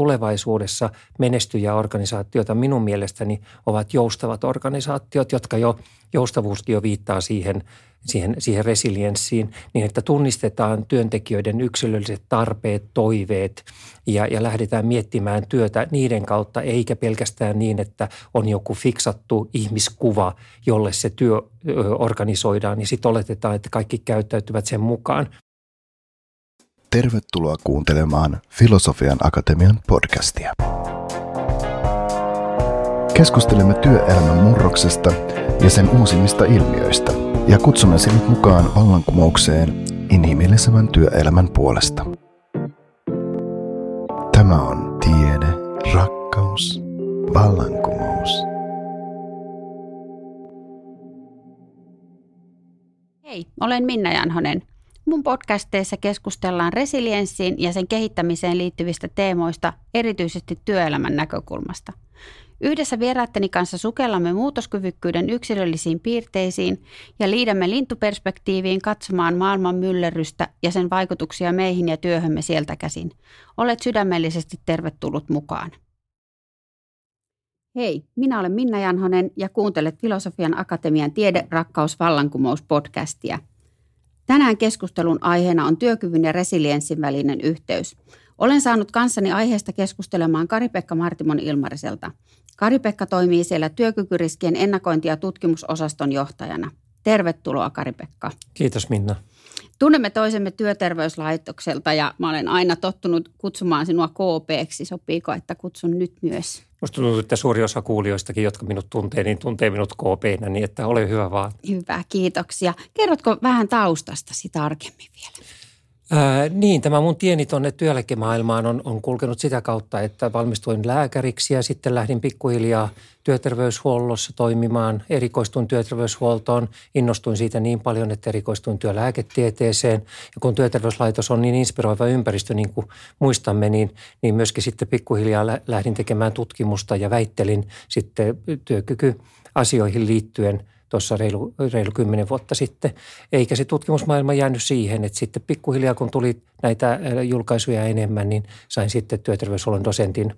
tulevaisuudessa menestyjä organisaatioita minun mielestäni ovat joustavat organisaatiot, jotka jo joustavuuskin jo viittaa siihen, siihen, siihen resilienssiin, niin että tunnistetaan työntekijöiden yksilölliset tarpeet, toiveet ja, ja lähdetään miettimään työtä niiden kautta, eikä pelkästään niin, että on joku fiksattu ihmiskuva, jolle se työ organisoidaan, niin sitten oletetaan, että kaikki käyttäytyvät sen mukaan. Tervetuloa kuuntelemaan Filosofian Akatemian podcastia. Keskustelemme työelämän murroksesta ja sen uusimmista ilmiöistä ja kutsumme sinut mukaan vallankumoukseen inhimillisemmän työelämän puolesta. Tämä on tiede, rakkaus, vallankumous. Hei, olen Minna Janhonen. Mun podcasteissa keskustellaan resilienssiin ja sen kehittämiseen liittyvistä teemoista, erityisesti työelämän näkökulmasta. Yhdessä vieraatteni kanssa sukellamme muutoskyvykkyyden yksilöllisiin piirteisiin ja liidämme lintuperspektiiviin katsomaan maailman myllerrystä ja sen vaikutuksia meihin ja työhömme sieltä käsin. Olet sydämellisesti tervetullut mukaan. Hei, minä olen Minna Janhonen ja kuuntelet Filosofian Akatemian Tiede, rakkaus, vallankumous podcastia – Tänään keskustelun aiheena on työkyvyn ja resilienssin välinen yhteys. Olen saanut kanssani aiheesta keskustelemaan Kari-Pekka Martimon Ilmariselta. Kari-Pekka toimii siellä työkykyriskien ennakointi- ja tutkimusosaston johtajana. Tervetuloa Kari-Pekka. Kiitos Minna. Tunnemme toisemme työterveyslaitokselta ja mä olen aina tottunut kutsumaan sinua KPksi. Sopiiko, että kutsun nyt myös? Minusta tuntuu, että suuri osa kuulijoistakin, jotka minut tuntee, niin tuntee minut KPnä, niin että ole hyvä vaan. Hyvä, kiitoksia. Kerrotko vähän taustastasi tarkemmin vielä? Ää, niin, tämä mun tieni tuonne työeläkemaailmaan on, on kulkenut sitä kautta, että valmistuin lääkäriksi ja sitten lähdin pikkuhiljaa työterveyshuollossa toimimaan. Erikoistuin työterveyshuoltoon, innostuin siitä niin paljon, että erikoistuin työlääketieteeseen. Ja kun työterveyslaitos on niin inspiroiva ympäristö, niin kuin muistamme, niin, niin myöskin sitten pikkuhiljaa lähdin tekemään tutkimusta ja väittelin sitten työkykyasioihin liittyen – tuossa reilu, reilu kymmenen vuotta sitten. Eikä se tutkimusmaailma jäänyt siihen, että sitten pikkuhiljaa kun tuli näitä julkaisuja enemmän, niin sain sitten työterveyshuollon dosentin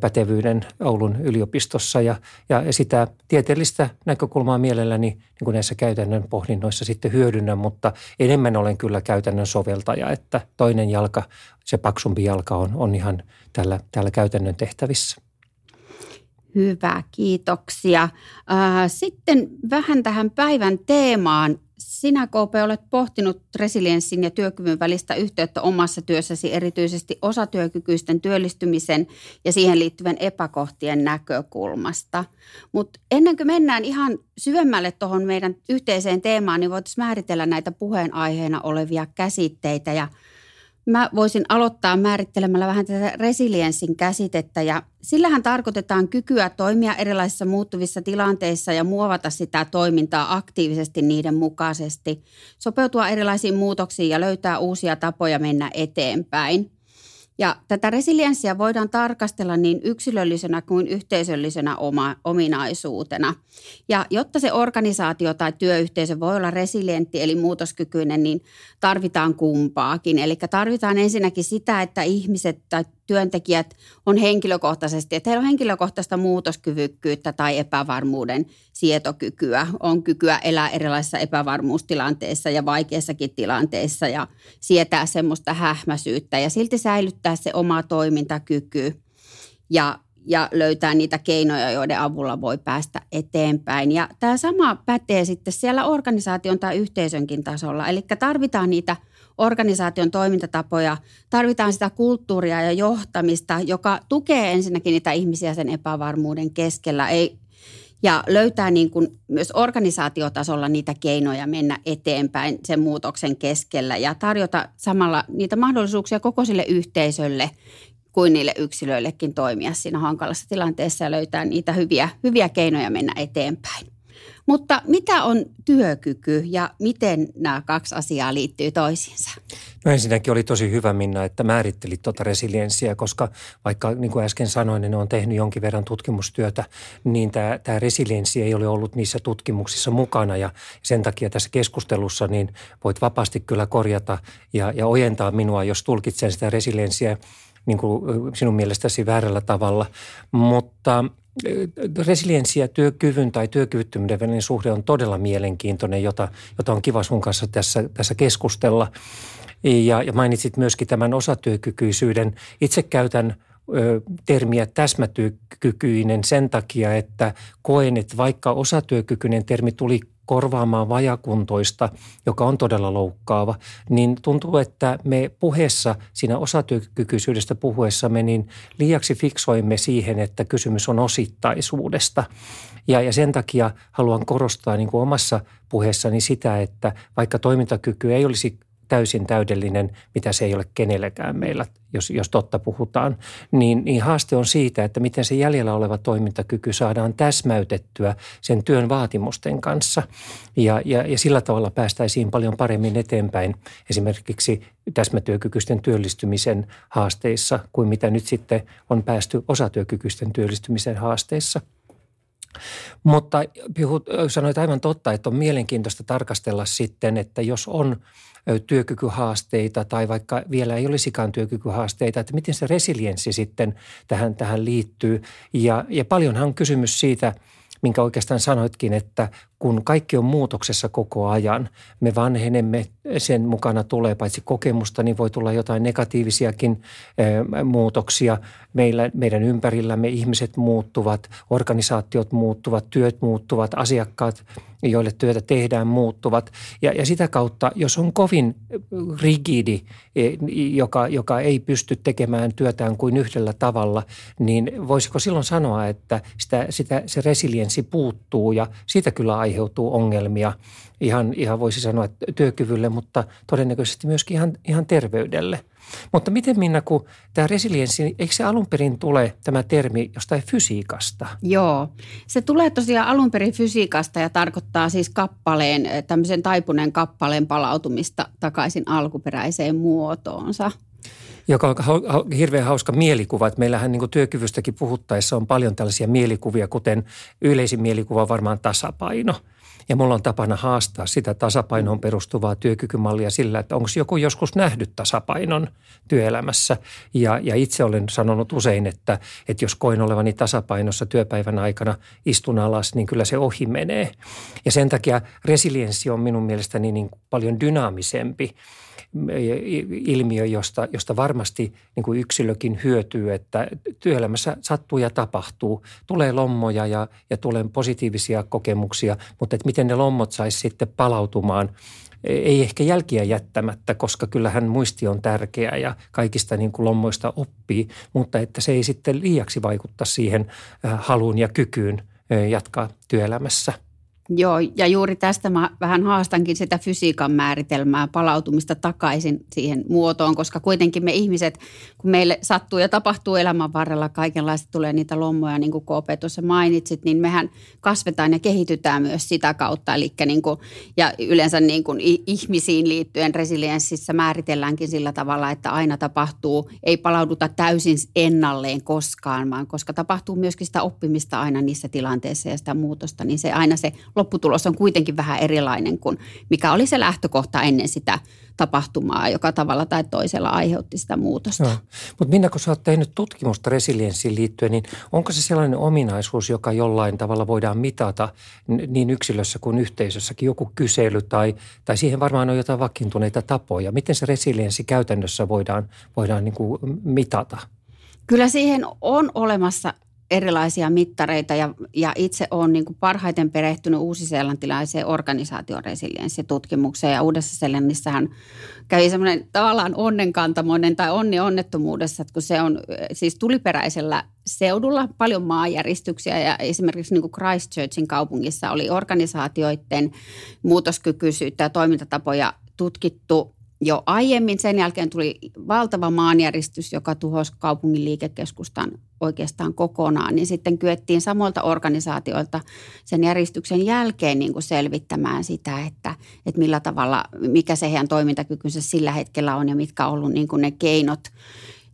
pätevyyden Oulun yliopistossa ja, ja sitä tieteellistä näkökulmaa mielelläni niin kuin näissä käytännön pohdinnoissa sitten hyödynnän, mutta enemmän olen kyllä käytännön soveltaja, että toinen jalka, se paksumpi jalka on, on ihan tällä, täällä käytännön tehtävissä. Hyvä, kiitoksia. Sitten vähän tähän päivän teemaan. Sinä, KP, olet pohtinut resilienssin ja työkyvyn välistä yhteyttä omassa työssäsi erityisesti osatyökykyisten työllistymisen ja siihen liittyvän epäkohtien näkökulmasta. Mutta ennen kuin mennään ihan syvemmälle tuohon meidän yhteiseen teemaan, niin voitaisiin määritellä näitä puheenaiheena olevia käsitteitä ja – Mä voisin aloittaa määrittelemällä vähän tätä resilienssin käsitettä ja sillähän tarkoitetaan kykyä toimia erilaisissa muuttuvissa tilanteissa ja muovata sitä toimintaa aktiivisesti niiden mukaisesti, sopeutua erilaisiin muutoksiin ja löytää uusia tapoja mennä eteenpäin. Ja tätä resilienssiä voidaan tarkastella niin yksilöllisenä kuin yhteisöllisenä oma, ominaisuutena. Ja jotta se organisaatio tai työyhteisö voi olla resilientti eli muutoskykyinen, niin tarvitaan kumpaakin. Eli tarvitaan ensinnäkin sitä, että ihmiset tai työntekijät on henkilökohtaisesti, että heillä on henkilökohtaista muutoskyvykkyyttä tai epävarmuuden sietokykyä, on kykyä elää erilaisissa epävarmuustilanteissa ja vaikeissakin tilanteissa ja sietää semmoista hähmäsyyttä ja silti säilyttää se oma toimintakyky ja ja löytää niitä keinoja, joiden avulla voi päästä eteenpäin. Ja tämä sama pätee sitten siellä organisaation tai yhteisönkin tasolla. Eli tarvitaan niitä – organisaation toimintatapoja, tarvitaan sitä kulttuuria ja johtamista, joka tukee ensinnäkin niitä ihmisiä sen epävarmuuden keskellä. Ei, ja löytää niin kuin myös organisaatiotasolla niitä keinoja mennä eteenpäin sen muutoksen keskellä ja tarjota samalla niitä mahdollisuuksia koko sille yhteisölle kuin niille yksilöillekin toimia siinä hankalassa tilanteessa ja löytää niitä hyviä, hyviä keinoja mennä eteenpäin. Mutta mitä on työkyky ja miten nämä kaksi asiaa liittyy toisiinsa? No ensinnäkin oli tosi hyvä Minna, että määrittelit tuota resilienssiä, koska vaikka niin kuin äsken sanoin, niin on tehnyt jonkin verran tutkimustyötä, niin tämä, tämä resilienssi ei ole ollut niissä tutkimuksissa mukana ja sen takia tässä keskustelussa niin voit vapaasti kyllä korjata ja, ja ojentaa minua, jos tulkitsen sitä resilienssiä niin kuin sinun mielestäsi väärällä tavalla. Mutta resilienssi ja työkyvyn tai työkyvyttömyyden välinen suhde on todella mielenkiintoinen, jota, jota on kiva sun kanssa tässä, tässä keskustella. Ja, ja mainitsit myöskin tämän osatyökykyisyyden. Itse käytän ö, termiä täsmätyökykyinen sen takia, että koen, että vaikka osatyökykyinen termi tuli korvaamaan vajakuntoista, joka on todella loukkaava, niin tuntuu, että me puheessa, siinä osatyökykyisyydestä puhuessamme, niin liiaksi fiksoimme siihen, että kysymys on osittaisuudesta. Ja, ja sen takia haluan korostaa niin kuin omassa puheessani sitä, että vaikka toimintakyky ei olisi täysin täydellinen, mitä se ei ole kenellekään meillä, jos, jos totta puhutaan, niin, niin haaste on siitä, että miten se jäljellä oleva toimintakyky saadaan täsmäytettyä sen työn vaatimusten kanssa. Ja, ja, ja sillä tavalla päästäisiin paljon paremmin eteenpäin esimerkiksi täsmätyökykyisten työllistymisen haasteissa kuin mitä nyt sitten on päästy osatyökykyisten työllistymisen haasteissa – mutta sanoit aivan totta, että on mielenkiintoista tarkastella sitten, että jos on työkykyhaasteita tai vaikka vielä ei olisikaan työkykyhaasteita, että miten se resilienssi sitten tähän, tähän liittyy. Ja, ja paljonhan on kysymys siitä, minkä oikeastaan sanoitkin, että kun kaikki on muutoksessa koko ajan, me vanhenemme, sen mukana tulee paitsi kokemusta, niin voi tulla jotain negatiivisiakin muutoksia. Meillä, meidän ympärillämme ihmiset muuttuvat, organisaatiot muuttuvat, työt muuttuvat, asiakkaat, joille työtä tehdään, muuttuvat. Ja, ja sitä kautta, jos on kovin rigidi, e, joka, joka ei pysty tekemään työtään kuin yhdellä tavalla, niin voisiko silloin sanoa, että sitä, sitä, se resilienssi puuttuu ja siitä kyllä aiheuttaa aiheutuu ongelmia ihan, ihan voisi sanoa että työkyvylle, mutta todennäköisesti myöskin ihan, ihan terveydelle. Mutta miten Minna, kun tämä resilienssi, eikö se alun perin tule tämä termi jostain fysiikasta? Joo, se tulee tosiaan alun perin fysiikasta ja tarkoittaa siis kappaleen, tämmöisen taipuneen kappaleen palautumista takaisin alkuperäiseen muotoonsa joka on hirveän hauska mielikuva. Että meillähän niin työkyvystäkin puhuttaessa on paljon tällaisia mielikuvia, kuten yleisin mielikuva varmaan tasapaino – ja mulla on tapana haastaa sitä tasapainoon perustuvaa työkykymallia sillä, että onko joku joskus nähnyt tasapainon työelämässä. Ja, ja itse olen sanonut usein, että, että jos koin olevani tasapainossa työpäivän aikana istun alas, niin kyllä se ohi menee. Ja sen takia resilienssi on minun mielestäni niin paljon dynaamisempi ilmiö, josta, josta varmasti niin kuin yksilökin hyötyy, että työelämässä sattuu ja tapahtuu. Tulee lommoja ja, ja tulee positiivisia kokemuksia, mutta että miten ne lommot saisi sitten palautumaan ei ehkä jälkiä jättämättä, koska kyllähän muisti on tärkeä ja kaikista niin kuin lommoista oppii, mutta että se ei sitten liiaksi vaikuttaa siihen äh, haluun ja kykyyn äh, jatkaa työelämässä – Joo, ja juuri tästä mä vähän haastankin sitä fysiikan määritelmää, palautumista takaisin siihen muotoon, koska kuitenkin me ihmiset, kun meille sattuu ja tapahtuu elämän varrella, kaikenlaista tulee niitä lommoja, niin kuin KP tuossa mainitsit, niin mehän kasvetaan ja kehitytään myös sitä kautta. Eli niin kuin, ja yleensä niin kuin ihmisiin liittyen resilienssissä määritelläänkin sillä tavalla, että aina tapahtuu, ei palauduta täysin ennalleen koskaan, vaan koska tapahtuu myöskin sitä oppimista aina niissä tilanteissa ja sitä muutosta, niin se aina se lopputulos on kuitenkin vähän erilainen kuin mikä oli se lähtökohta ennen sitä tapahtumaa, joka tavalla tai toisella aiheutti sitä muutosta. No. Mutta Minna, kun sä oot tehnyt tutkimusta resilienssiin liittyen, niin onko se sellainen ominaisuus, joka jollain tavalla voidaan mitata niin yksilössä kuin yhteisössäkin, joku kysely tai, tai siihen varmaan on jotain vakiintuneita tapoja. Miten se resilienssi käytännössä voidaan, voidaan niin kuin mitata? Kyllä siihen on olemassa erilaisia mittareita ja, ja itse olen niin kuin parhaiten perehtynyt uusiseelantilaiseen organisaation resilienssitutkimukseen ja Uudessa-Seelannissahan kävi semmoinen tavallaan onnenkantamoinen tai onni onnettomuudessa, että kun se on siis tuliperäisellä seudulla paljon maanjäristyksiä ja esimerkiksi niin kuin Christchurchin kaupungissa oli organisaatioiden muutoskykyisyyttä ja toimintatapoja tutkittu jo aiemmin. Sen jälkeen tuli valtava maanjäristys, joka tuhosi kaupungin liikekeskustan oikeastaan kokonaan. Niin sitten kyettiin samoilta organisaatioilta sen järjestyksen jälkeen niin kuin selvittämään sitä, että, että millä tavalla, mikä se heidän toimintakykynsä sillä hetkellä on ja mitkä on ollut niin kuin ne keinot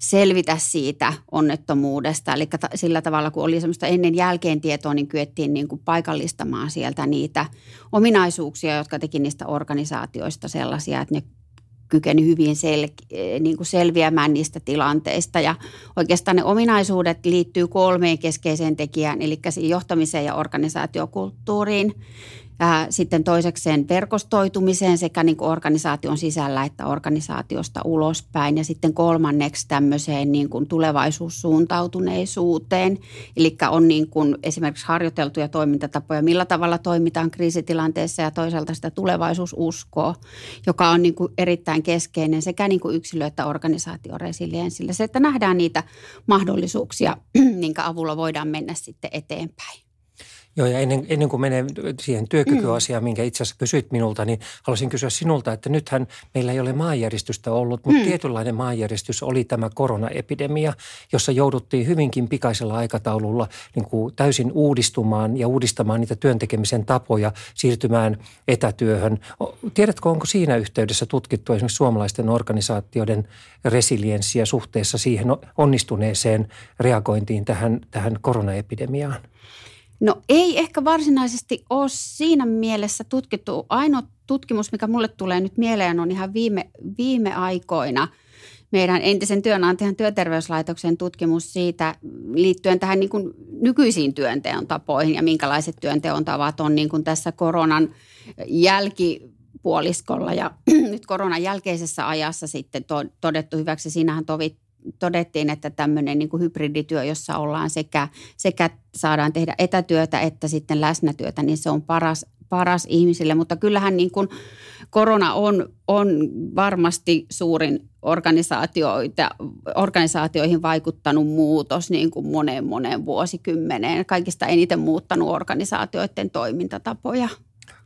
selvitä siitä onnettomuudesta. Eli sillä tavalla, kun oli semmoista ennen jälkeen tietoa, niin kyettiin niin kuin paikallistamaan sieltä niitä ominaisuuksia, jotka teki niistä organisaatioista sellaisia, että ne kykeni hyvin sel, niin kuin selviämään niistä tilanteista. Ja oikeastaan ne ominaisuudet liittyy kolmeen keskeiseen tekijään, eli johtamiseen ja organisaatiokulttuuriin sitten toisekseen verkostoitumiseen sekä niin kuin organisaation sisällä että organisaatiosta ulospäin. Ja sitten kolmanneksi tämmöiseen niin kuin tulevaisuussuuntautuneisuuteen. Eli on niin kuin esimerkiksi harjoiteltuja toimintatapoja, millä tavalla toimitaan kriisitilanteessa ja toisaalta sitä tulevaisuususkoa, joka on niin kuin erittäin keskeinen sekä niin kuin yksilö- että organisaation resilienssille. Se, että nähdään niitä mahdollisuuksia, minkä avulla voidaan mennä sitten eteenpäin. Joo, ja ennen, ennen kuin menen siihen työkykyasiaan, mm. minkä itse asiassa kysyit minulta, niin haluaisin kysyä sinulta, että nythän meillä ei ole maanjäristystä ollut, mutta mm. tietynlainen maanjäristys oli tämä koronaepidemia, jossa jouduttiin hyvinkin pikaisella aikataululla niin kuin täysin uudistumaan ja uudistamaan niitä työntekemisen tapoja, siirtymään etätyöhön. Tiedätkö, onko siinä yhteydessä tutkittu esimerkiksi suomalaisten organisaatioiden resilienssiä suhteessa siihen onnistuneeseen reagointiin tähän, tähän koronaepidemiaan? No ei ehkä varsinaisesti ole siinä mielessä tutkittu. Ainoa tutkimus, mikä mulle tulee nyt mieleen, on ihan viime, viime aikoina meidän entisen työnantajan työterveyslaitoksen tutkimus siitä liittyen tähän niin kuin nykyisiin työnteon tapoihin ja minkälaiset työnteon tavat on niin kuin tässä koronan jälkipuoliskolla ja nyt koronan jälkeisessä ajassa sitten todettu hyväksi. Siinähän tovit, todettiin, että tämmöinen niin kuin hybridityö, jossa ollaan sekä, sekä saadaan tehdä etätyötä että sitten läsnätyötä, niin se on paras, paras ihmisille. Mutta kyllähän niin kuin korona on, on varmasti suurin organisaatioita, organisaatioihin vaikuttanut muutos niin kuin moneen moneen vuosikymmeneen. Kaikista eniten muuttanut organisaatioiden toimintatapoja.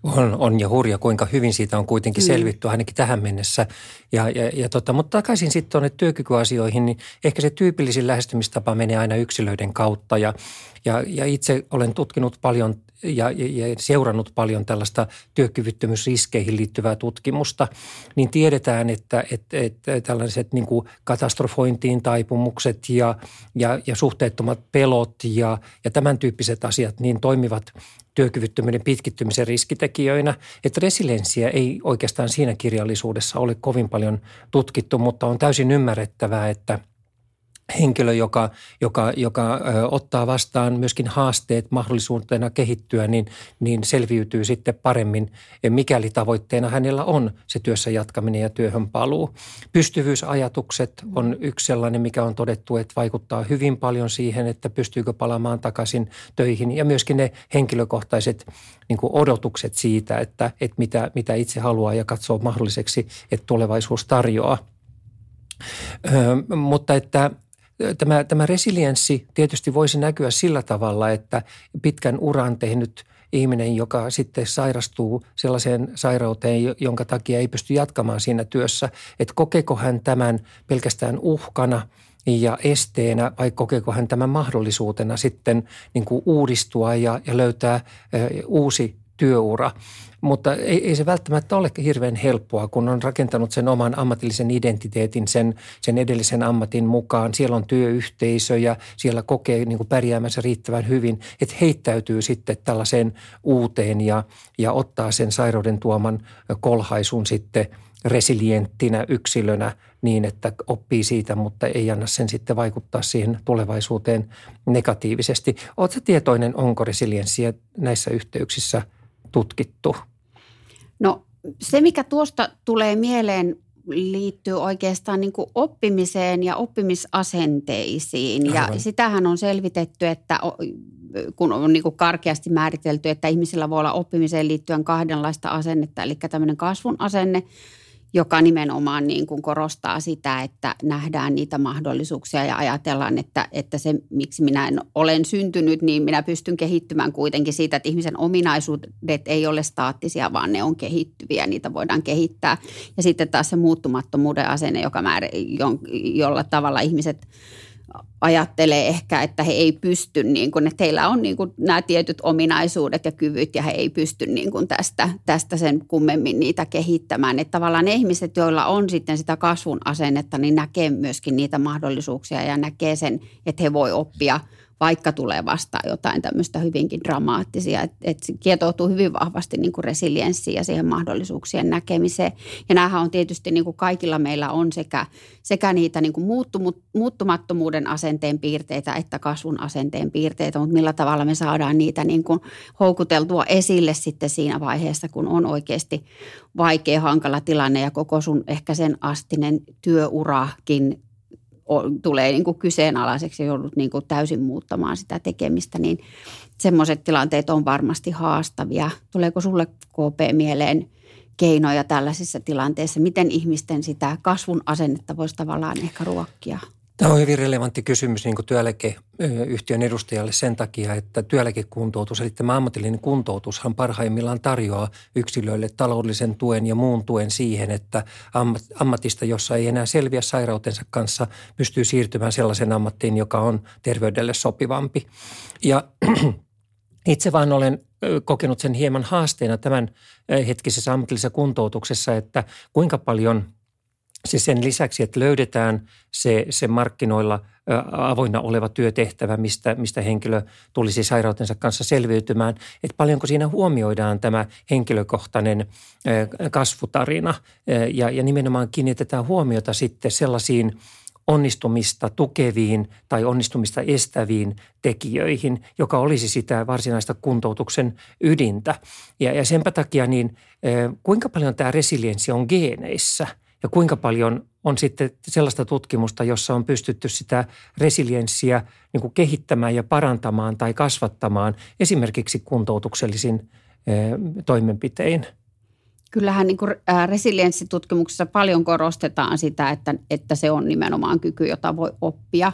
On, on ja hurja, kuinka hyvin siitä on kuitenkin mm. selvitty ainakin tähän mennessä. Ja, ja, ja tota, mutta takaisin sitten tuonne työkykyasioihin, niin ehkä se tyypillisin lähestymistapa menee aina yksilöiden kautta. Ja, ja, ja itse olen tutkinut paljon ja, ja, ja seurannut paljon tällaista työkyvyttömyysriskeihin liittyvää tutkimusta, niin tiedetään, että, että, että tällaiset niin kuin katastrofointiin taipumukset ja, ja, ja suhteettomat pelot ja, ja tämän tyyppiset asiat niin toimivat työkyvyttömyyden pitkittymisen riskitekijöinä. Että resilienssiä ei oikeastaan siinä kirjallisuudessa ole kovin paljon tutkittu, mutta on täysin ymmärrettävää, että – henkilö, joka, joka, joka ottaa vastaan myöskin haasteet mahdollisuutena kehittyä, niin, niin selviytyy sitten paremmin, mikäli tavoitteena hänellä on se työssä jatkaminen ja työhön paluu. Pystyvyysajatukset on yksi sellainen, mikä on todettu, että vaikuttaa hyvin paljon siihen, että pystyykö palaamaan takaisin töihin ja myöskin ne henkilökohtaiset niin odotukset siitä, että, että mitä, mitä itse haluaa ja katsoo mahdolliseksi, että tulevaisuus tarjoaa. Ö, mutta että Tämä, tämä resilienssi tietysti voisi näkyä sillä tavalla, että pitkän uran tehnyt ihminen, joka sitten sairastuu sellaiseen sairauteen, jonka takia ei pysty jatkamaan siinä työssä, että kokeeko hän tämän pelkästään uhkana ja esteenä vai kokeeko hän tämän mahdollisuutena sitten niin kuin uudistua ja, ja löytää uusi työura. Mutta ei, ei se välttämättä ole hirveän helppoa, kun on rakentanut sen oman ammatillisen identiteetin sen, sen edellisen ammatin mukaan. Siellä on työyhteisö ja siellä kokee niin kuin pärjäämänsä riittävän hyvin, että heittäytyy sitten tällaiseen uuteen ja, ja ottaa sen sairauden tuoman kolhaisun sitten resilienttinä yksilönä niin, että oppii siitä, mutta ei anna sen sitten vaikuttaa siihen tulevaisuuteen negatiivisesti. Oletko tietoinen, onko resilienssiä näissä yhteyksissä tutkittu? No se, mikä tuosta tulee mieleen, liittyy oikeastaan niin kuin oppimiseen ja oppimisasenteisiin. Aivan. Ja sitähän on selvitetty, että kun on niin kuin karkeasti määritelty, että ihmisillä voi olla oppimiseen liittyen kahdenlaista asennetta, eli tämmöinen kasvun asenne – joka nimenomaan niin kuin korostaa sitä, että nähdään niitä mahdollisuuksia ja ajatellaan, että, että se, miksi minä en olen syntynyt, niin minä pystyn kehittymään kuitenkin siitä, että ihmisen ominaisuudet ei ole staattisia, vaan ne on kehittyviä, niitä voidaan kehittää. Ja sitten taas se muuttumattomuuden asenne, joka määrä, jolla tavalla ihmiset – ajattelee ehkä, että he ei pysty, niin kuin, että heillä on niin kuin nämä tietyt ominaisuudet ja kyvyt ja he ei pysty niin kuin tästä, tästä sen kummemmin niitä kehittämään. Että tavallaan ne ihmiset, joilla on sitten sitä kasvun asennetta, niin näkee myöskin niitä mahdollisuuksia ja näkee sen, että he voi oppia vaikka tulee vastaan jotain tämmöistä hyvinkin dramaattisia. Että et se kietoutuu hyvin vahvasti niin kuin resilienssiin ja siihen mahdollisuuksien näkemiseen. Ja näähän on tietysti niin kuin kaikilla meillä on sekä, sekä niitä niin kuin muuttumattomuuden asenteen piirteitä että kasvun asenteen piirteitä, mutta millä tavalla me saadaan niitä niin kuin houkuteltua esille sitten siinä vaiheessa, kun on oikeasti vaikea, hankala tilanne ja koko sun ehkä sen astinen työurakin tulee niin kuin kyseenalaiseksi ja joudut niin kuin täysin muuttamaan sitä tekemistä, niin semmoiset tilanteet on varmasti haastavia. Tuleeko sulle KP mieleen keinoja tällaisissa tilanteissa? Miten ihmisten sitä kasvun asennetta voisi tavallaan ehkä ruokkia? Tämä on hyvin relevantti kysymys niin kuin työeläkeyhtiön edustajalle sen takia, että työeläkekuntoutus, eli tämä ammatillinen kuntoutushan parhaimmillaan tarjoaa yksilöille taloudellisen tuen ja muun tuen siihen, että ammatista, jossa ei enää selviä sairautensa kanssa, pystyy siirtymään sellaisen ammattiin, joka on terveydelle sopivampi. Ja itse vaan olen kokenut sen hieman haasteena tämän hetkisessä ammatillisessa kuntoutuksessa, että kuinka paljon – Siis sen lisäksi, että löydetään se, se markkinoilla avoinna oleva työtehtävä, mistä, mistä henkilö tulisi sairautensa kanssa selviytymään, että paljonko siinä huomioidaan tämä henkilökohtainen kasvutarina? Ja, ja nimenomaan kiinnitetään huomiota sitten sellaisiin onnistumista tukeviin tai onnistumista estäviin tekijöihin, joka olisi sitä varsinaista kuntoutuksen ydintä. Ja, ja senpä takia niin kuinka paljon tämä resilienssi on geeneissä – ja kuinka paljon on sitten sellaista tutkimusta, jossa on pystytty sitä resilienssiä niin kuin kehittämään ja parantamaan tai kasvattamaan esimerkiksi kuntoutuksellisin toimenpitein – kyllähän niin kuin resilienssitutkimuksessa paljon korostetaan sitä, että, että se on nimenomaan kyky, jota voi oppia.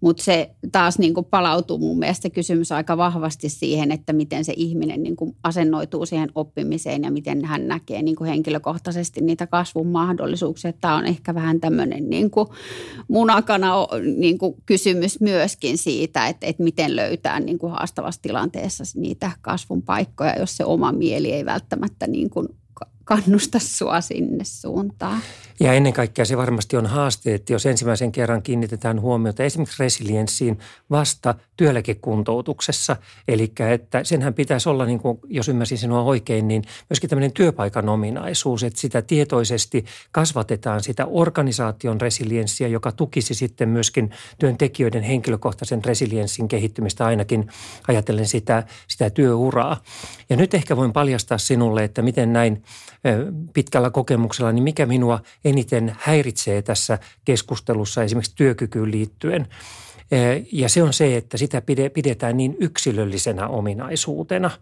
Mutta se taas niin kuin palautuu mun mielestä kysymys aika vahvasti siihen, että miten se ihminen niin kuin asennoituu siihen oppimiseen ja miten hän näkee niin kuin henkilökohtaisesti niitä kasvun mahdollisuuksia. Tämä on ehkä vähän tämmöinen niin kuin munakana niin kuin kysymys myöskin siitä, että, että miten löytää niin kuin haastavassa tilanteessa niitä kasvun paikkoja, jos se oma mieli ei välttämättä niin kuin kannusta sua sinne suuntaan. Ja ennen kaikkea se varmasti on haaste, että jos ensimmäisen kerran kiinnitetään huomiota esimerkiksi resilienssiin vasta työeläkekuntoutuksessa, eli että senhän pitäisi olla, niin kuin, jos ymmärsin sinua oikein, niin myöskin tämmöinen työpaikan ominaisuus, että sitä tietoisesti kasvatetaan sitä organisaation resilienssiä, joka tukisi sitten myöskin työntekijöiden henkilökohtaisen resilienssin kehittymistä ainakin ajatellen sitä, sitä työuraa. Ja nyt ehkä voin paljastaa sinulle, että miten näin pitkällä kokemuksella, niin mikä minua eniten häiritsee tässä keskustelussa esimerkiksi työkykyyn liittyen. Ja se on se, että sitä pidetään niin yksilöllisenä ominaisuutena –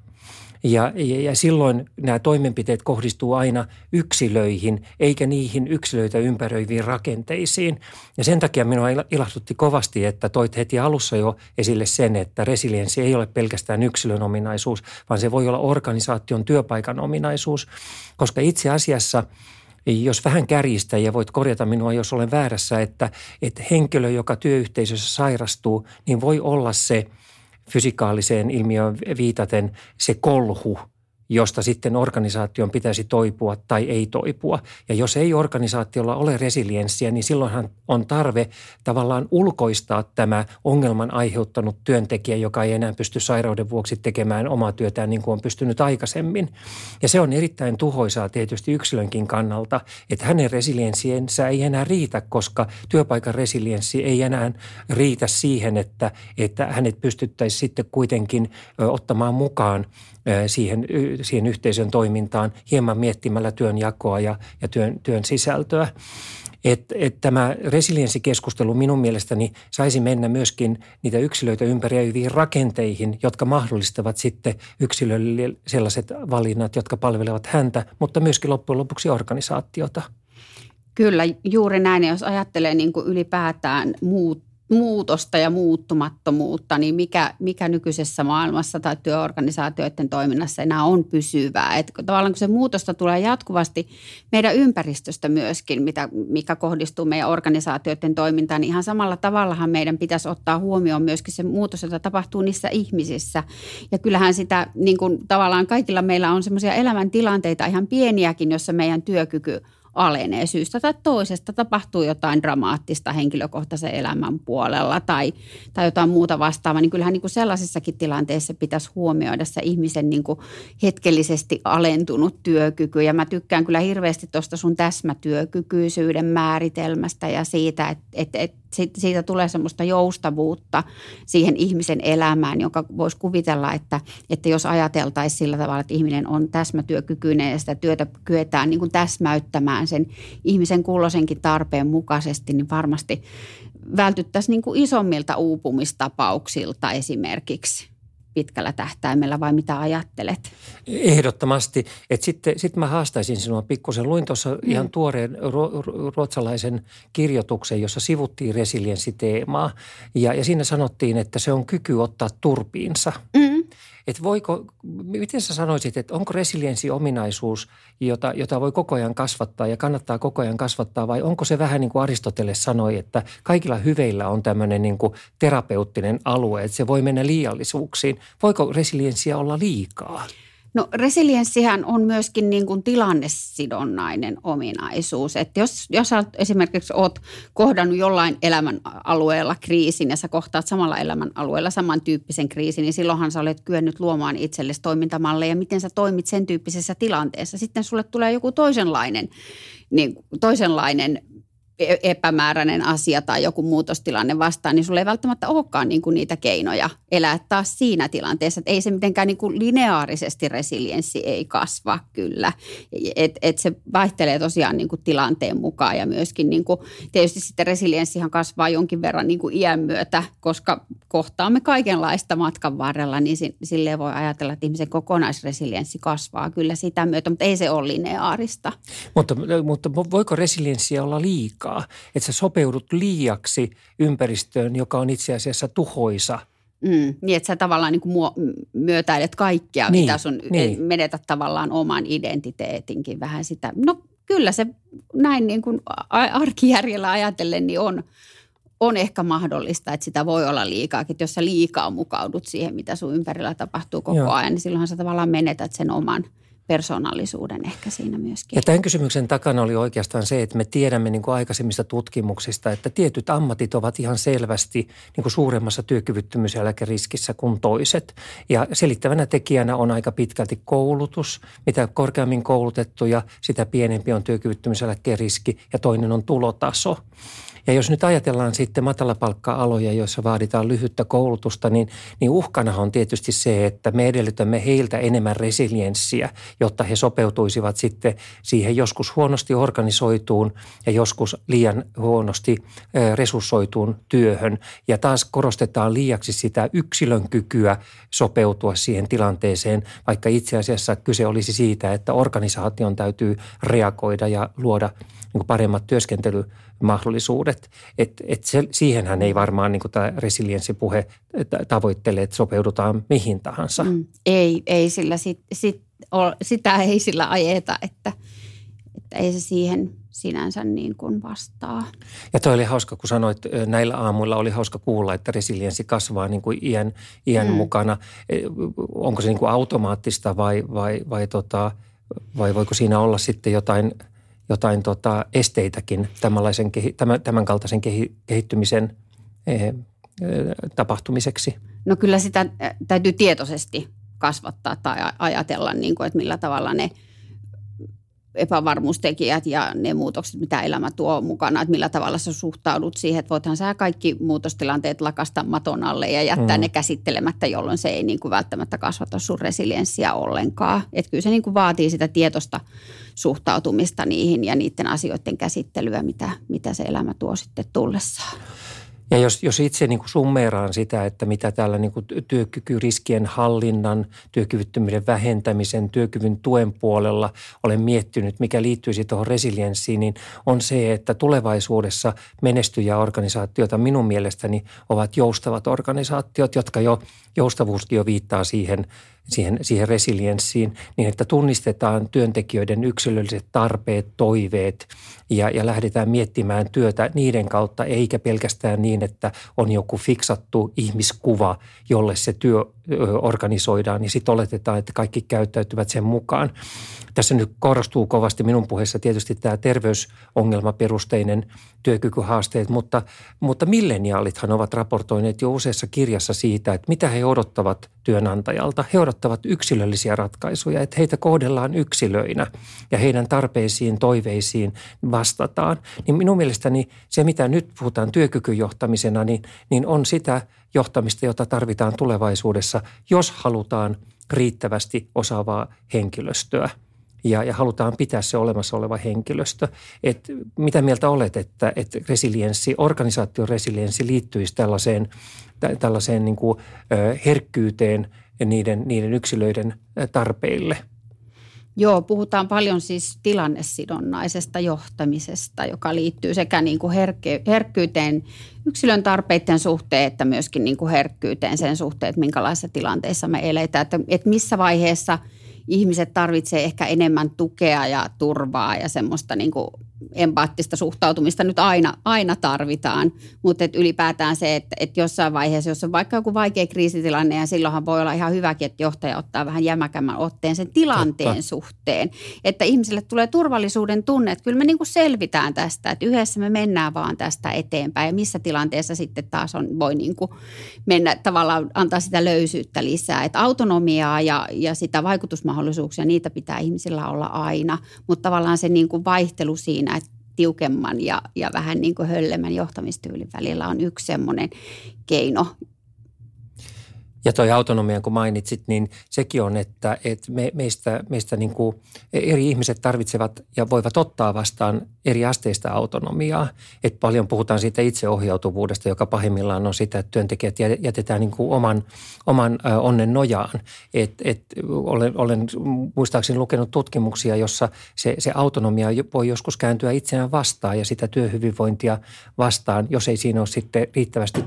ja, ja, ja silloin nämä toimenpiteet kohdistuu aina yksilöihin, eikä niihin yksilöitä ympäröiviin rakenteisiin. Ja sen takia minua ilahdutti kovasti, että toit heti alussa jo esille sen, että resilienssi ei ole pelkästään yksilön ominaisuus, vaan se voi olla organisaation työpaikan ominaisuus, koska itse asiassa – jos vähän kärjistä ja voit korjata minua, jos olen väärässä, että, että henkilö, joka työyhteisössä sairastuu, niin voi olla se – fysikaaliseen ilmiöön viitaten se kolhu, josta sitten organisaation pitäisi toipua tai ei toipua. Ja jos ei organisaatiolla ole resilienssiä, niin silloinhan on tarve tavallaan ulkoistaa tämä ongelman aiheuttanut työntekijä, joka ei enää pysty sairauden vuoksi tekemään omaa työtään niin kuin on pystynyt aikaisemmin. Ja se on erittäin tuhoisaa tietysti yksilönkin kannalta, että hänen resilienssiensä ei enää riitä, koska työpaikan resilienssi ei enää riitä siihen, että, että hänet pystyttäisiin sitten kuitenkin ottamaan mukaan siihen, siihen yhteisön toimintaan hieman miettimällä työnjakoa ja, ja työn, työn sisältöä. Että et tämä resilienssikeskustelu minun mielestäni saisi mennä myöskin niitä yksilöitä ympäröiviin rakenteihin, jotka mahdollistavat sitten yksilölle sellaiset valinnat, jotka palvelevat häntä, mutta myöskin loppujen lopuksi organisaatiota. Kyllä, juuri näin. Jos ajattelee niin kuin ylipäätään muut muutosta ja muuttumattomuutta, niin mikä, mikä nykyisessä maailmassa tai työorganisaatioiden toiminnassa enää on pysyvää. Että tavallaan kun se muutosta tulee jatkuvasti meidän ympäristöstä myöskin, mitä, mikä kohdistuu meidän organisaatioiden toimintaan, niin ihan samalla tavallahan meidän pitäisi ottaa huomioon myöskin se muutos, jota tapahtuu niissä ihmisissä. Ja kyllähän sitä niin kuin tavallaan kaikilla meillä on semmoisia elämäntilanteita ihan pieniäkin, jossa meidän työkyky alenee syystä tai toisesta. Tapahtuu jotain dramaattista henkilökohtaisen elämän puolella tai, tai jotain muuta vastaavaa, niin kyllähän niin kuin sellaisissakin tilanteissa pitäisi huomioida se ihmisen niin kuin hetkellisesti alentunut työkyky. Ja mä tykkään kyllä hirveästi tuosta sun täsmätyökykyisyyden määritelmästä ja siitä, että, että, että siitä tulee semmoista joustavuutta siihen ihmisen elämään, joka voisi kuvitella, että, että jos ajateltaisiin sillä tavalla, että ihminen on täsmätyökykyinen ja sitä työtä kyetään niin kuin täsmäyttämään sen ihmisen kulloisenkin tarpeen mukaisesti, niin varmasti vältyttäisiin niin kuin isommilta uupumistapauksilta esimerkiksi pitkällä tähtäimellä vai mitä ajattelet? Ehdottomasti. Et sitten sit mä haastaisin sinua pikkusen. Luin tuossa mm. ihan tuoreen ruotsalaisen kirjoituksen, jossa sivuttiin resilienssiteemaa ja, ja siinä sanottiin, että se on kyky ottaa turpiinsa. Mm. Et voiko, miten sä sanoisit, että onko resilienssi ominaisuus, jota, jota voi koko ajan kasvattaa ja kannattaa koko ajan kasvattaa vai onko se vähän niin kuin Aristoteles sanoi, että kaikilla hyveillä on tämmöinen niin kuin terapeuttinen alue, että se voi mennä liiallisuuksiin. Voiko resilienssiä olla liikaa? No resilienssihän on myöskin niin kuin tilannesidonnainen ominaisuus. Että jos, jos esimerkiksi oot kohdannut jollain elämän alueella kriisin ja sä kohtaat samalla elämän alueella samantyyppisen kriisin, niin silloinhan sä olet kyennyt luomaan itsellesi toimintamalleja, miten sä toimit sen tyyppisessä tilanteessa. Sitten sulle tulee joku toisenlainen, niin, toisenlainen epämääräinen asia tai joku muutostilanne vastaan, niin sulla ei välttämättä olekaan niin kuin niitä keinoja elää taas siinä tilanteessa. Että ei se mitenkään niin kuin lineaarisesti resilienssi ei kasva kyllä. Et, et se vaihtelee tosiaan niin kuin tilanteen mukaan ja myöskin niin kuin, tietysti sitten resilienssihan kasvaa jonkin verran niin kuin iän myötä, koska kohtaamme kaikenlaista matkan varrella, niin silleen voi ajatella, että ihmisen kokonaisresilienssi kasvaa kyllä sitä myötä, mutta ei se ole lineaarista. Mutta, mutta voiko resilienssiä olla liikaa? Liikaa, että sä sopeudut liiaksi ympäristöön, joka on itse asiassa tuhoisa. Mm, niin, että sä tavallaan niin kuin myötäilet kaikkea, niin, mitä sun niin. menetät tavallaan oman identiteetinkin vähän sitä. No kyllä se näin niin kuin arkijärjellä ajatellen niin on, on ehkä mahdollista, että sitä voi olla liikaakin. Että jos sä liikaa mukaudut siihen, mitä sun ympärillä tapahtuu koko Joo. ajan, niin silloinhan sä tavallaan menetät sen oman – persoonallisuuden ehkä siinä myöskin. Ja tämän kysymyksen takana oli oikeastaan se, että me tiedämme niin kuin aikaisemmista tutkimuksista, että tietyt ammatit ovat ihan selvästi niin kuin suuremmassa työkyvyttömyyseläkeriskissä kuin toiset. Ja selittävänä tekijänä on aika pitkälti koulutus. Mitä korkeammin koulutettuja, sitä pienempi on työkyvyttömyyseläkkeen riski ja toinen on tulotaso. Ja jos nyt ajatellaan sitten matalapalkka-aloja, joissa vaaditaan lyhyttä koulutusta, niin, niin uhkana on tietysti se, että me edellytämme heiltä enemmän resilienssiä, jotta he sopeutuisivat sitten siihen joskus huonosti organisoituun ja joskus liian huonosti resurssoituun työhön. Ja taas korostetaan liiaksi sitä yksilön kykyä sopeutua siihen tilanteeseen, vaikka itse asiassa kyse olisi siitä, että organisaation täytyy reagoida ja luoda niin paremmat työskentely mahdollisuudet. Et, et se, siihenhän ei varmaan niin tämä resilienssipuhe tavoittele, että sopeudutaan mihin tahansa. Mm, ei, ei sillä sit, sit, sitä ei sillä ajeta, että, että ei se siihen sinänsä niin kuin vastaa. Ja toi oli hauska, kun sanoit, näillä aamuilla oli hauska kuulla, että resilienssi kasvaa niin kuin iän, iän mm. mukana. E, onko se niin kuin automaattista vai, vai, vai, tota, vai voiko siinä olla sitten jotain – jotain tota, esteitäkin tämän, tämän kaltaisen kehittymisen eh, tapahtumiseksi? No kyllä sitä täytyy tietoisesti kasvattaa tai ajatella, niin kuin, että millä tavalla ne – epävarmuustekijät ja ne muutokset, mitä elämä tuo mukana, että millä tavalla sä suhtaudut siihen, että voithan sä kaikki muutostilanteet lakasta maton alle ja jättää mm. ne käsittelemättä, jolloin se ei niin kuin välttämättä kasvata sun resilienssiä ollenkaan. Että kyllä se niin kuin vaatii sitä tietosta suhtautumista niihin ja niiden asioiden käsittelyä, mitä, mitä se elämä tuo sitten tullessaan. Ja jos, jos itse niin kuin summeeraan sitä, että mitä täällä niin kuin työkykyriskien hallinnan, työkyvyttömyyden vähentämisen, työkyvyn tuen puolella olen miettinyt, mikä liittyisi tuohon resilienssiin, niin on se, että tulevaisuudessa menestyjä organisaatioita minun mielestäni ovat joustavat organisaatiot, jotka jo, joustavuuskin jo viittaa siihen – siihen, siihen resilienssiin, niin että tunnistetaan työntekijöiden yksilölliset tarpeet, toiveet ja, ja lähdetään miettimään työtä niiden kautta, eikä pelkästään niin, että on joku fiksattu ihmiskuva, jolle se työ organisoidaan, niin sitten oletetaan, että kaikki käyttäytyvät sen mukaan. Tässä nyt korostuu kovasti minun puheessa tietysti tämä terveysongelmaperusteinen työkykyhaasteet, mutta, mutta milleniaalithan ovat raportoineet jo useassa kirjassa siitä, että mitä he odottavat työnantajalta. He odottavat yksilöllisiä ratkaisuja, että heitä kohdellaan yksilöinä ja heidän tarpeisiin, toiveisiin vastataan. Niin minun mielestäni se, mitä nyt puhutaan työkykyjohtamisena, niin, niin on sitä johtamista, jota tarvitaan tulevaisuudessa, jos halutaan riittävästi osaavaa henkilöstöä – ja, ja halutaan pitää se olemassa oleva henkilöstö. Et mitä mieltä olet, että, että resilienssi, organisaation resilienssi liittyisi tällaiseen, tällaiseen niin kuin, herkkyyteen niiden, niiden yksilöiden tarpeille? Joo, puhutaan paljon siis tilannesidonnaisesta johtamisesta, joka liittyy sekä niin kuin herkke, herkkyyteen yksilön tarpeiden suhteen, että myöskin niin kuin herkkyyteen sen suhteen, että minkälaisissa tilanteissa me eletään. Että, että missä vaiheessa – ihmiset tarvitsee ehkä enemmän tukea ja turvaa ja semmoista niin kuin empaattista suhtautumista nyt aina, aina tarvitaan, mutta et ylipäätään se, että, että jossain vaiheessa, jos on vaikka joku vaikea kriisitilanne ja silloinhan voi olla ihan hyväkin, että johtaja ottaa vähän jämäkämmän otteen sen tilanteen Totta. suhteen, että ihmisille tulee turvallisuuden tunne, että kyllä me niin kuin selvitään tästä, että yhdessä me mennään vaan tästä eteenpäin ja missä tilanteessa sitten taas on, voi niin kuin mennä tavallaan antaa sitä löysyyttä lisää, että autonomiaa ja, ja sitä vaikutusmahdollisuuksia, niitä pitää ihmisillä olla aina, mutta tavallaan se niin kuin vaihtelu siinä, siinä, tiukemman ja, ja vähän niin kuin höllemmän johtamistyylin välillä on yksi semmoinen keino, ja toi autonomia, kun mainitsit, niin sekin on, että, että me, meistä, meistä niin kuin eri ihmiset tarvitsevat ja voivat ottaa vastaan eri asteista autonomiaa. Et paljon puhutaan siitä itseohjautuvuudesta, joka pahimmillaan on sitä, että työntekijät jätetään niin kuin oman, oman onnen nojaan. Et, et olen, olen muistaakseni lukenut tutkimuksia, jossa se, se autonomia voi joskus kääntyä itseään vastaan ja sitä työhyvinvointia vastaan, jos ei siinä ole sitten riittävästi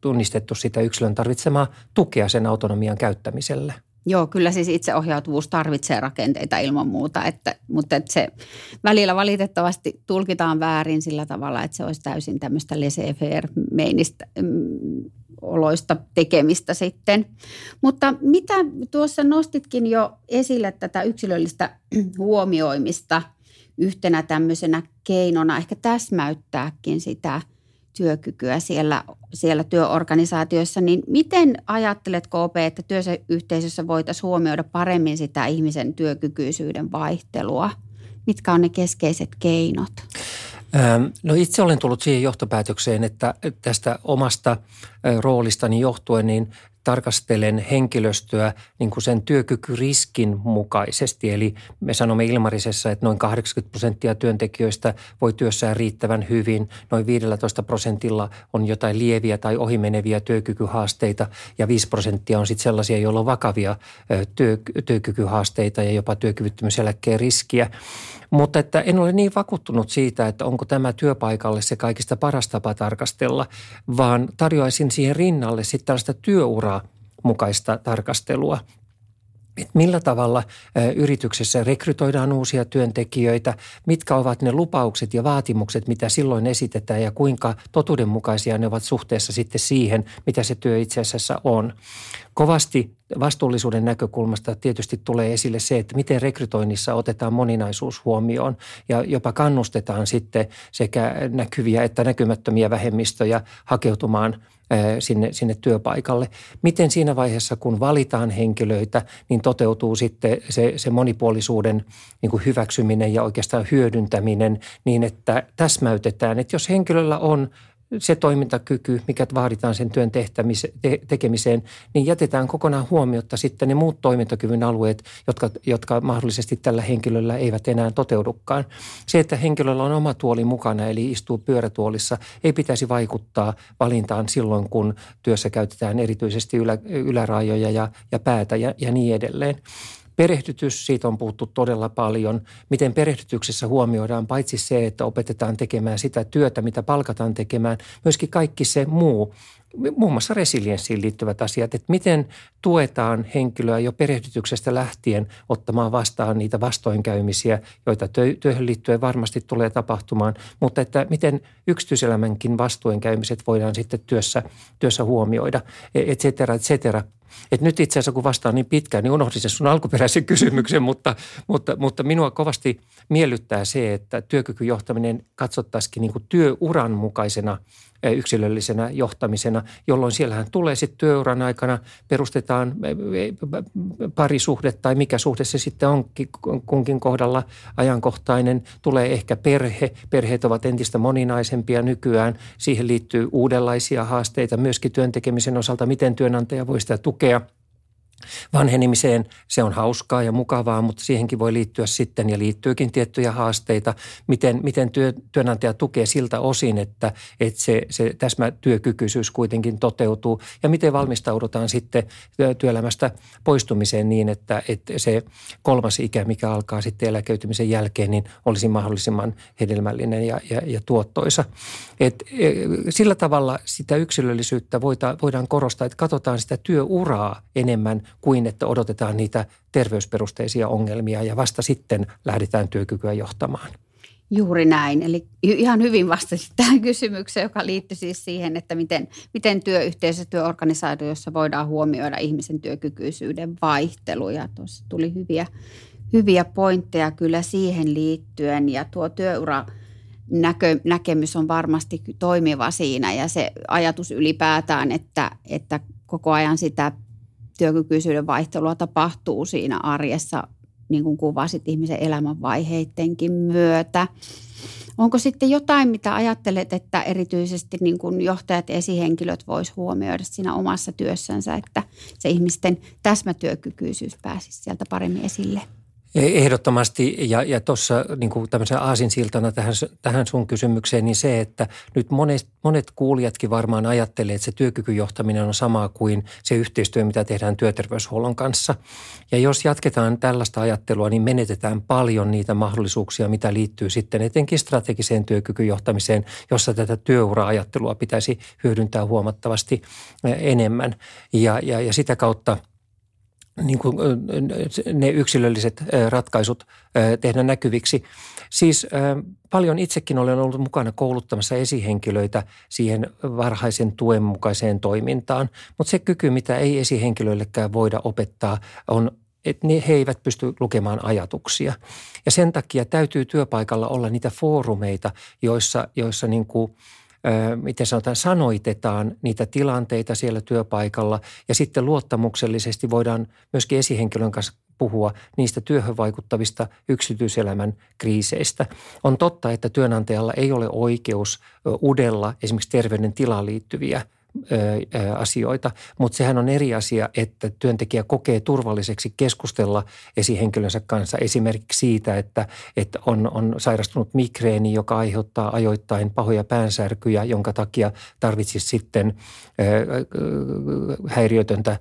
tunnistettu sitä yksilön tarvitsemaa tukea sen autonomian käyttämiselle. Joo, kyllä siis itseohjautuvuus tarvitsee rakenteita ilman muuta, että, mutta että se välillä valitettavasti tulkitaan väärin sillä tavalla, että se olisi täysin tämmöistä laissez-faire-meinistä mm, oloista tekemistä sitten. Mutta mitä tuossa nostitkin jo esille tätä yksilöllistä huomioimista yhtenä tämmöisenä keinona ehkä täsmäyttääkin sitä – työkykyä siellä, siellä työorganisaatioissa, niin miten ajattelet KP, että työyhteisössä voitaisiin huomioida paremmin sitä ihmisen työkykyisyyden vaihtelua? Mitkä on ne keskeiset keinot? No itse olen tullut siihen johtopäätökseen, että tästä omasta roolistani johtuen, niin tarkastelen henkilöstöä niin kuin sen työkykyriskin mukaisesti. Eli me sanomme Ilmarisessa, että noin 80 prosenttia työntekijöistä voi työssään riittävän hyvin. Noin 15 prosentilla on jotain lieviä tai ohimeneviä työkykyhaasteita ja 5 prosenttia on sitten sellaisia, joilla on vakavia työ, työkykyhaasteita ja jopa työkyvyttömyyseläkkeen riskiä. Mutta että en ole niin vakuuttunut siitä, että onko tämä työpaikalle se kaikista paras tapa tarkastella, vaan tarjoaisin siihen rinnalle sitten tällaista työuraa mukaista tarkastelua että millä tavalla yrityksessä rekrytoidaan uusia työntekijöitä, mitkä ovat ne lupaukset ja vaatimukset, mitä silloin esitetään ja kuinka totuudenmukaisia ne ovat suhteessa sitten siihen, mitä se työ itse asiassa on. Kovasti vastuullisuuden näkökulmasta tietysti tulee esille se, että miten rekrytoinnissa otetaan moninaisuus huomioon ja jopa kannustetaan sitten sekä näkyviä että näkymättömiä vähemmistöjä hakeutumaan sinne, sinne työpaikalle. Miten siinä vaiheessa, kun valitaan henkilöitä, niin toteutuu sitten se, se monipuolisuuden niin kuin hyväksyminen ja oikeastaan hyödyntäminen niin, että täsmäytetään, että jos henkilöllä on se toimintakyky, mikä vaaditaan sen työn tekemiseen, niin jätetään kokonaan huomiota sitten ne muut toimintakyvyn alueet, jotka, jotka mahdollisesti tällä henkilöllä eivät enää toteudukaan. Se, että henkilöllä on oma tuoli mukana, eli istuu pyörätuolissa, ei pitäisi vaikuttaa valintaan silloin, kun työssä käytetään erityisesti ylä, ylärajoja ja, ja päätä ja, ja niin edelleen. Perehdytys, siitä on puhuttu todella paljon. Miten perehdytyksessä huomioidaan paitsi se, että opetetaan tekemään sitä työtä, mitä palkataan tekemään, myöskin kaikki se muu, muun muassa resilienssiin liittyvät asiat, että miten tuetaan henkilöä jo perehdytyksestä lähtien ottamaan vastaan niitä vastoinkäymisiä, joita työhön liittyen varmasti tulee tapahtumaan, mutta että miten yksityiselämänkin vastoinkäymiset voidaan sitten työssä, työssä huomioida, et cetera, et cetera. Et nyt itse asiassa kun vastaan niin pitkään, niin unohdin sen sun alkuperäisen kysymyksen, mutta, mutta, mutta minua kovasti miellyttää se, että työkykyjohtaminen katsottaisiin niin kuin työuran mukaisena yksilöllisenä johtamisena, jolloin siellähän tulee sitten työuran aikana, perustetaan parisuhde tai mikä suhde se sitten onkin kunkin kohdalla ajankohtainen. Tulee ehkä perhe. Perheet ovat entistä moninaisempia nykyään. Siihen liittyy uudenlaisia haasteita myöskin työntekemisen osalta, miten työnantaja voi sitä tukea – care. Vanhenemiseen se on hauskaa ja mukavaa, mutta siihenkin voi liittyä sitten ja liittyykin tiettyjä haasteita. Miten, miten työ, työnantaja tukee siltä osin, että, että se, se täsmätyökykyisyys kuitenkin toteutuu ja miten valmistaudutaan sitten työelämästä poistumiseen niin, että, että se kolmas ikä, mikä alkaa sitten eläköitymisen jälkeen, niin olisi mahdollisimman hedelmällinen ja, ja, ja tuottoisa. Et, e, sillä tavalla sitä yksilöllisyyttä voidaan korostaa, että katsotaan sitä työuraa enemmän kuin että odotetaan niitä terveysperusteisia ongelmia ja vasta sitten lähdetään työkykyä johtamaan. Juuri näin. Eli ihan hyvin vastasit tähän kysymykseen, joka liittyy siis siihen, että miten, miten työyhteisössä, työorganisaatiossa voidaan huomioida ihmisen työkykyisyyden vaihtelu. Ja tuossa tuli hyviä, hyviä pointteja kyllä siihen liittyen. Ja tuo työura näkö, näkemys on varmasti toimiva siinä ja se ajatus ylipäätään, että, että koko ajan sitä työkykyisyyden vaihtelua tapahtuu siinä arjessa, niin kuin kuvasit ihmisen elämänvaiheidenkin myötä. Onko sitten jotain, mitä ajattelet, että erityisesti niin kuin johtajat ja esihenkilöt vois huomioida siinä omassa työssänsä, että se ihmisten täsmätyökykyisyys pääsisi sieltä paremmin esille? Ehdottomasti ja, ja tuossa niin tämmöisen aasinsiltana tähän, tähän sun kysymykseen, niin se, että nyt monet, monet kuulijatkin varmaan ajattelee, että se työkykyjohtaminen on sama kuin se yhteistyö, mitä tehdään työterveyshuollon kanssa. Ja jos jatketaan tällaista ajattelua, niin menetetään paljon niitä mahdollisuuksia, mitä liittyy sitten etenkin strategiseen työkykyjohtamiseen, jossa tätä työura-ajattelua pitäisi hyödyntää huomattavasti enemmän. Ja, ja, ja sitä kautta – niin kuin ne yksilölliset ratkaisut tehdä näkyviksi. Siis paljon itsekin olen ollut mukana kouluttamassa esihenkilöitä siihen varhaisen tuen mukaiseen toimintaan, mutta se kyky, mitä ei esihenkilöillekään voida opettaa, on että he eivät pysty lukemaan ajatuksia. Ja sen takia täytyy työpaikalla olla niitä foorumeita, joissa, joissa niin kuin – miten sanotaan, sanoitetaan niitä tilanteita siellä työpaikalla ja sitten luottamuksellisesti voidaan myöskin esihenkilön kanssa puhua niistä työhön vaikuttavista yksityiselämän kriiseistä. On totta, että työnantajalla ei ole oikeus udella esimerkiksi terveydentilaan liittyviä asioita, mutta sehän on eri asia, että työntekijä kokee turvalliseksi keskustella esihenkilönsä kanssa esimerkiksi siitä, että, että on, on sairastunut migreeni, joka aiheuttaa ajoittain pahoja päänsärkyjä, jonka takia tarvitsisi sitten häiriötöntä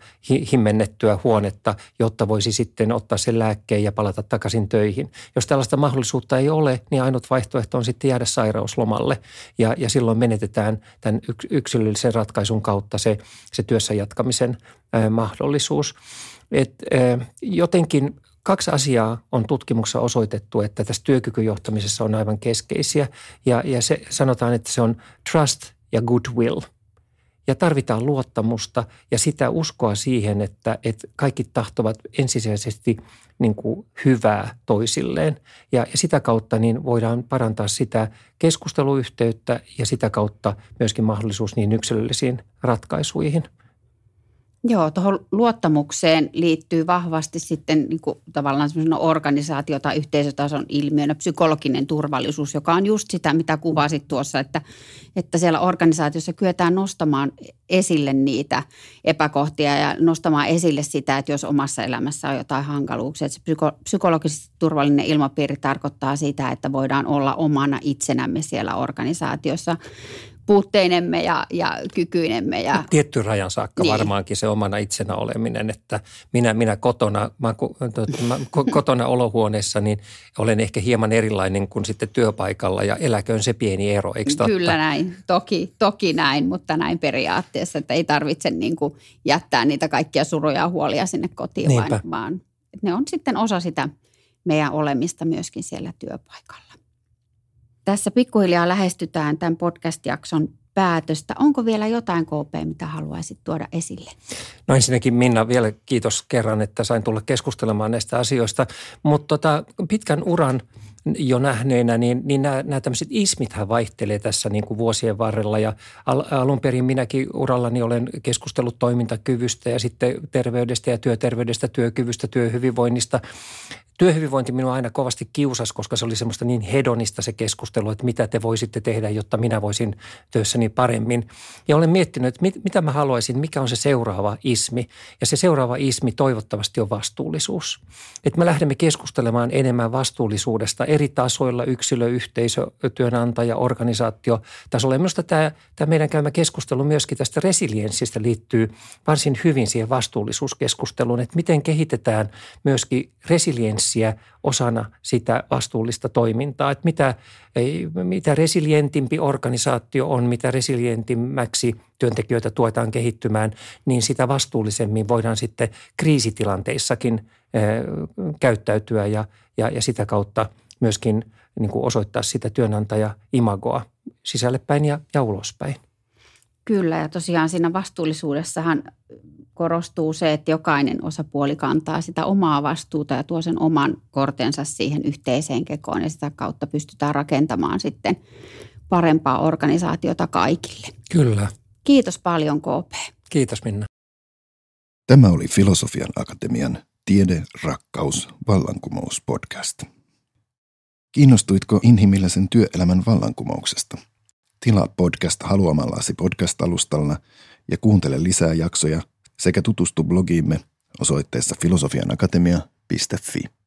himmennettyä huonetta, jotta voisi sitten ottaa sen lääkkeen ja palata takaisin töihin. Jos tällaista mahdollisuutta ei ole, niin ainut vaihtoehto on sitten jäädä sairauslomalle ja, ja silloin menetetään tämän yksilöllisen ratkaisun ratkaisun kautta se, se työssä jatkamisen mahdollisuus. Et, jotenkin kaksi asiaa on tutkimuksessa osoitettu, että tässä työkykyjohtamisessa on aivan keskeisiä. Ja, ja se, sanotaan, että se on trust ja goodwill. Ja tarvitaan luottamusta ja sitä uskoa siihen, että, että kaikki tahtovat ensisijaisesti niin kuin hyvää toisilleen. Ja, ja sitä kautta niin voidaan parantaa sitä keskusteluyhteyttä ja sitä kautta myöskin mahdollisuus niin yksilöllisiin ratkaisuihin – Joo, tuohon luottamukseen liittyy vahvasti sitten niin kuin tavallaan semmoisena organisaatio- tai yhteisötason ilmiönä psykologinen turvallisuus, joka on just sitä, mitä kuvasit tuossa, että, että siellä organisaatiossa kyetään nostamaan esille niitä epäkohtia ja nostamaan esille sitä, että jos omassa elämässä on jotain hankaluuksia. Että se psyko, psykologisesti turvallinen ilmapiiri tarkoittaa sitä, että voidaan olla omana itsenämme siellä organisaatiossa puutteinemme ja, ja kykyinemme. Ja... Tietty rajan saakka niin. varmaankin se omana itsenä oleminen, että minä, minä kotona, mä, mä, kotona olohuoneessa niin olen ehkä hieman erilainen kuin sitten työpaikalla ja eläköön se pieni ero, eikö totta? Kyllä näin, toki, toki näin, mutta näin periaatteessa, että ei tarvitse niin kuin jättää niitä kaikkia suruja ja huolia sinne kotiin, vaan, vaan ne on sitten osa sitä meidän olemista myöskin siellä työpaikalla. Tässä pikkuhiljaa lähestytään tämän podcast-jakson päätöstä. Onko vielä jotain KP, mitä haluaisit tuoda esille? No ensinnäkin Minna vielä kiitos kerran, että sain tulla keskustelemaan näistä asioista. Mutta tota, pitkän uran jo nähneenä, niin, niin nämä, nämä tämmöiset ismithän vaihtelee tässä niin kuin vuosien varrella. Ja al, alun perin minäkin urallani olen keskustellut toimintakyvystä ja sitten terveydestä ja työterveydestä, työkyvystä, työhyvinvoinnista työhyvinvointi minua aina kovasti kiusasi, koska se oli semmoista niin hedonista se keskustelu, että mitä te voisitte tehdä, jotta minä voisin työssäni paremmin. Ja olen miettinyt, että mit, mitä mä haluaisin, mikä on se seuraava ismi. Ja se seuraava ismi toivottavasti on vastuullisuus. Että me lähdemme keskustelemaan enemmän vastuullisuudesta eri tasoilla, yksilö, yhteisö, työnantaja, organisaatio tasolla. Ja minusta tämä, tämä meidän käymä keskustelu myöskin tästä resilienssistä liittyy varsin hyvin siihen vastuullisuuskeskusteluun, että miten kehitetään myöskin resilienssi prosessia osana sitä vastuullista toimintaa. Että mitä, mitä resilientimpi organisaatio on, mitä resilientimmäksi työntekijöitä tuetaan kehittymään, niin sitä vastuullisemmin voidaan sitten kriisitilanteissakin käyttäytyä ja, ja, ja sitä kautta myöskin niin kuin osoittaa sitä työnantaja-imagoa sisällepäin ja, ja ulospäin. Kyllä ja tosiaan siinä vastuullisuudessahan korostuu se, että jokainen osapuoli kantaa sitä omaa vastuuta ja tuo sen oman kortensa siihen yhteiseen kekoon ja sitä kautta pystytään rakentamaan sitten parempaa organisaatiota kaikille. Kyllä. Kiitos paljon KP. Kiitos Minna. Tämä oli Filosofian Akatemian Tiede, rakkaus, vallankumous podcast. Kiinnostuitko inhimillisen työelämän vallankumouksesta? Tilaa podcast haluamallasi podcast-alustalla ja kuuntele lisää jaksoja sekä tutustu blogiimme osoitteessa filosofianakatemia.fi.